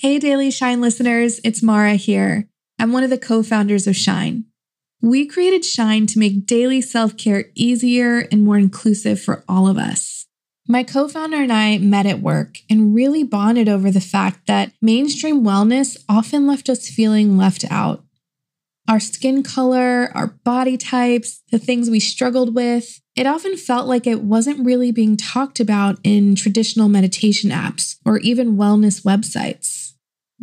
Hey, Daily Shine listeners, it's Marah here. I'm one of the co founders of Shine. We created Shine to make daily self care easier and more inclusive for all of us. My co founder and I met at work and really bonded over the fact that mainstream wellness often left us feeling left out. Our skin color, our body types, the things we struggled with, it often felt like it wasn't really being talked about in traditional meditation apps or even wellness websites.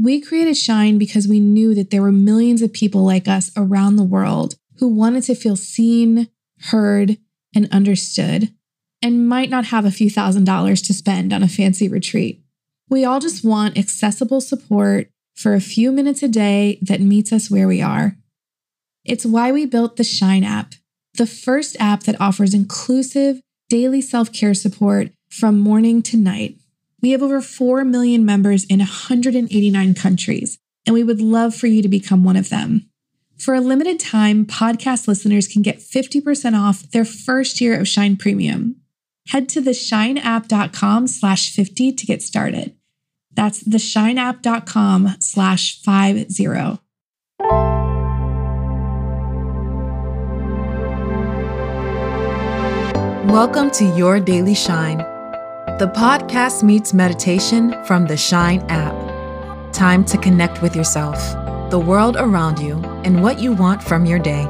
We created Shine because we knew that there were millions of people like us around the world who wanted to feel seen, heard, and understood, and might not have a few thousand dollars to spend on a fancy retreat. We all just want accessible support for a few minutes a day that meets us where we are. It's why we built the Shine app, the first app that offers inclusive daily self care support from morning to night. We have over 4 million members in 189 countries, and we would love for you to become one of them. For a limited time, podcast listeners can get 50% off their first year of Shine Premium. Head to theshineapp.com slash 50 to get started. That's theshineapp.com slash 50. Welcome to Your Daily Shine the podcast meets meditation from the Shine app. Time to connect with yourself, the world around you, and what you want from your day.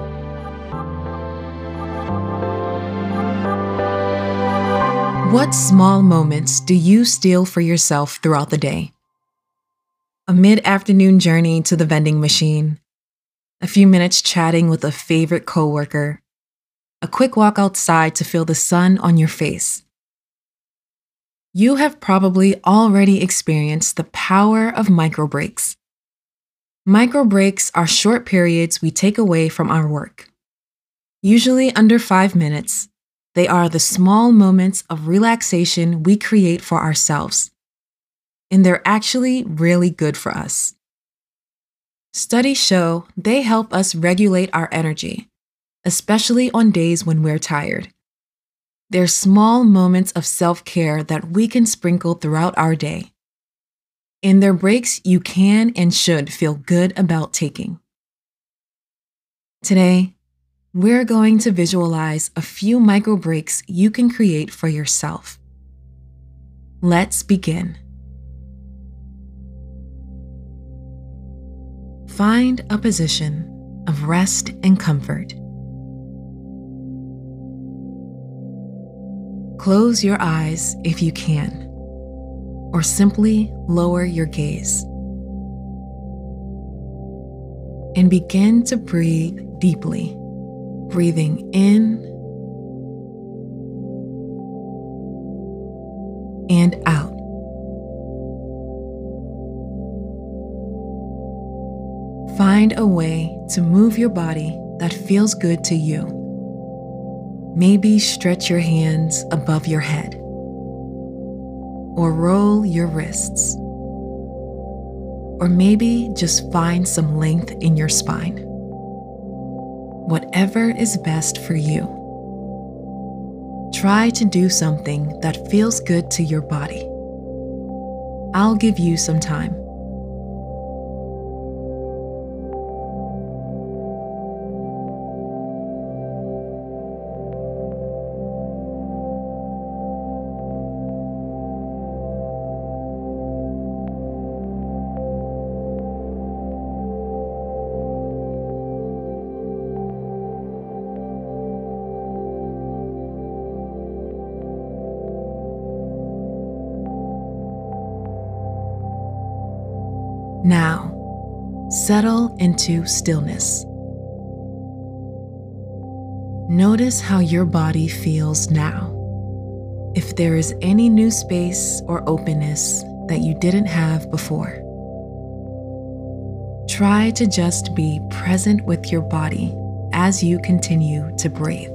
What small moments do you steal for yourself throughout the day? A mid afternoon journey to the vending machine, a few minutes chatting with a favorite coworker, a quick walk outside to feel the sun on your face you have probably already experienced the power of micro breaks. Micro breaks are short periods we take away from our work. Usually under five minutes, they are the small moments of relaxation we create for ourselves. And they're actually really good for us. Studies show they help us regulate our energy, especially on days when we're tired. They're small moments of self care that we can sprinkle throughout our day. In their breaks, you can and should feel good about taking. Today, we're going to visualize a few micro breaks you can create for yourself. Let's begin. Find a position of rest and comfort. Close your eyes if you can, or simply lower your gaze. And begin to breathe deeply, breathing in and out. Find a way to move your body that feels good to you. Maybe stretch your hands above your head or roll your wrists. Or maybe just find some length in your spine. Whatever is best for you. Try to do something that feels good to your body. I'll give you some time. Now, settle into stillness. Notice how your body feels now. If there is any new space or openness that you didn't have before, try to just be present with your body as you continue to breathe.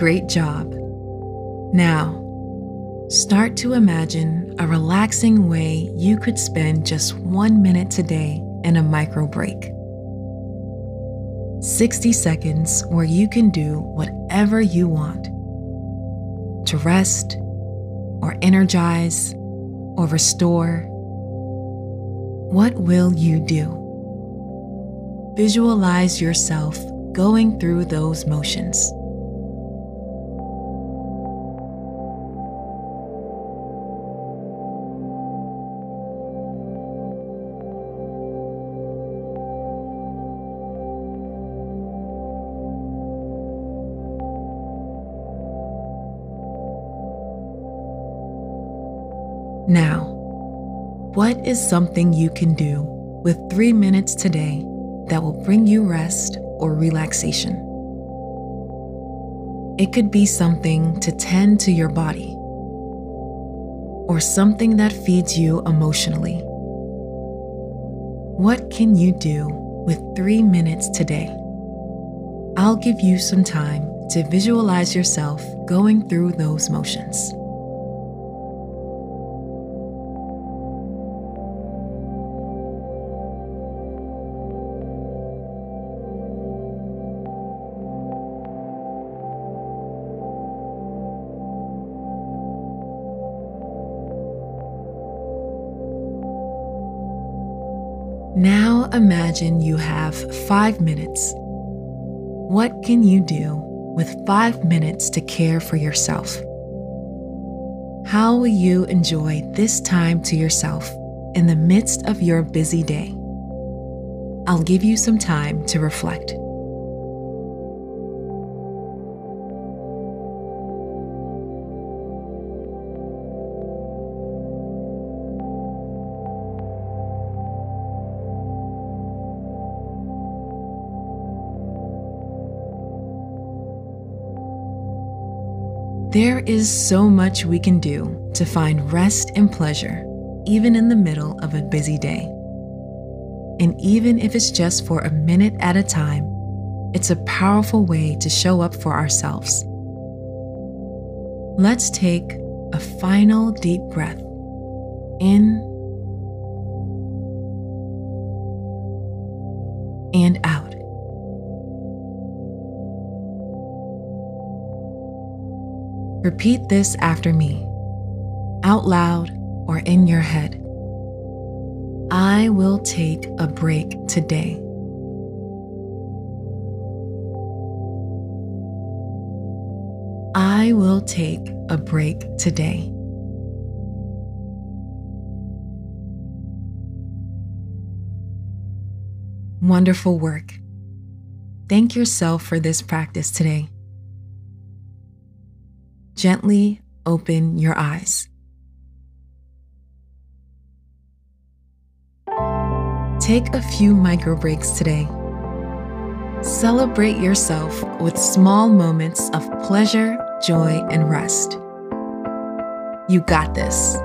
Great job. Now, start to imagine a relaxing way you could spend just one minute today in a micro break. 60 seconds where you can do whatever you want to rest, or energize, or restore. What will you do? Visualize yourself going through those motions. Now, what is something you can do with three minutes today that will bring you rest or relaxation? It could be something to tend to your body or something that feeds you emotionally. What can you do with three minutes today? I'll give you some time to visualize yourself going through those motions. Now imagine you have five minutes. What can you do with five minutes to care for yourself? How will you enjoy this time to yourself in the midst of your busy day? I'll give you some time to reflect. There is so much we can do to find rest and pleasure, even in the middle of a busy day. And even if it's just for a minute at a time, it's a powerful way to show up for ourselves. Let's take a final deep breath in and out. Repeat this after me, out loud or in your head. I will take a break today. I will take a break today. Wonderful work. Thank yourself for this practice today gently open your eyes. Take a few micro breaks today. Celebrate yourself with small moments of pleasure, joy, and rest. You got this.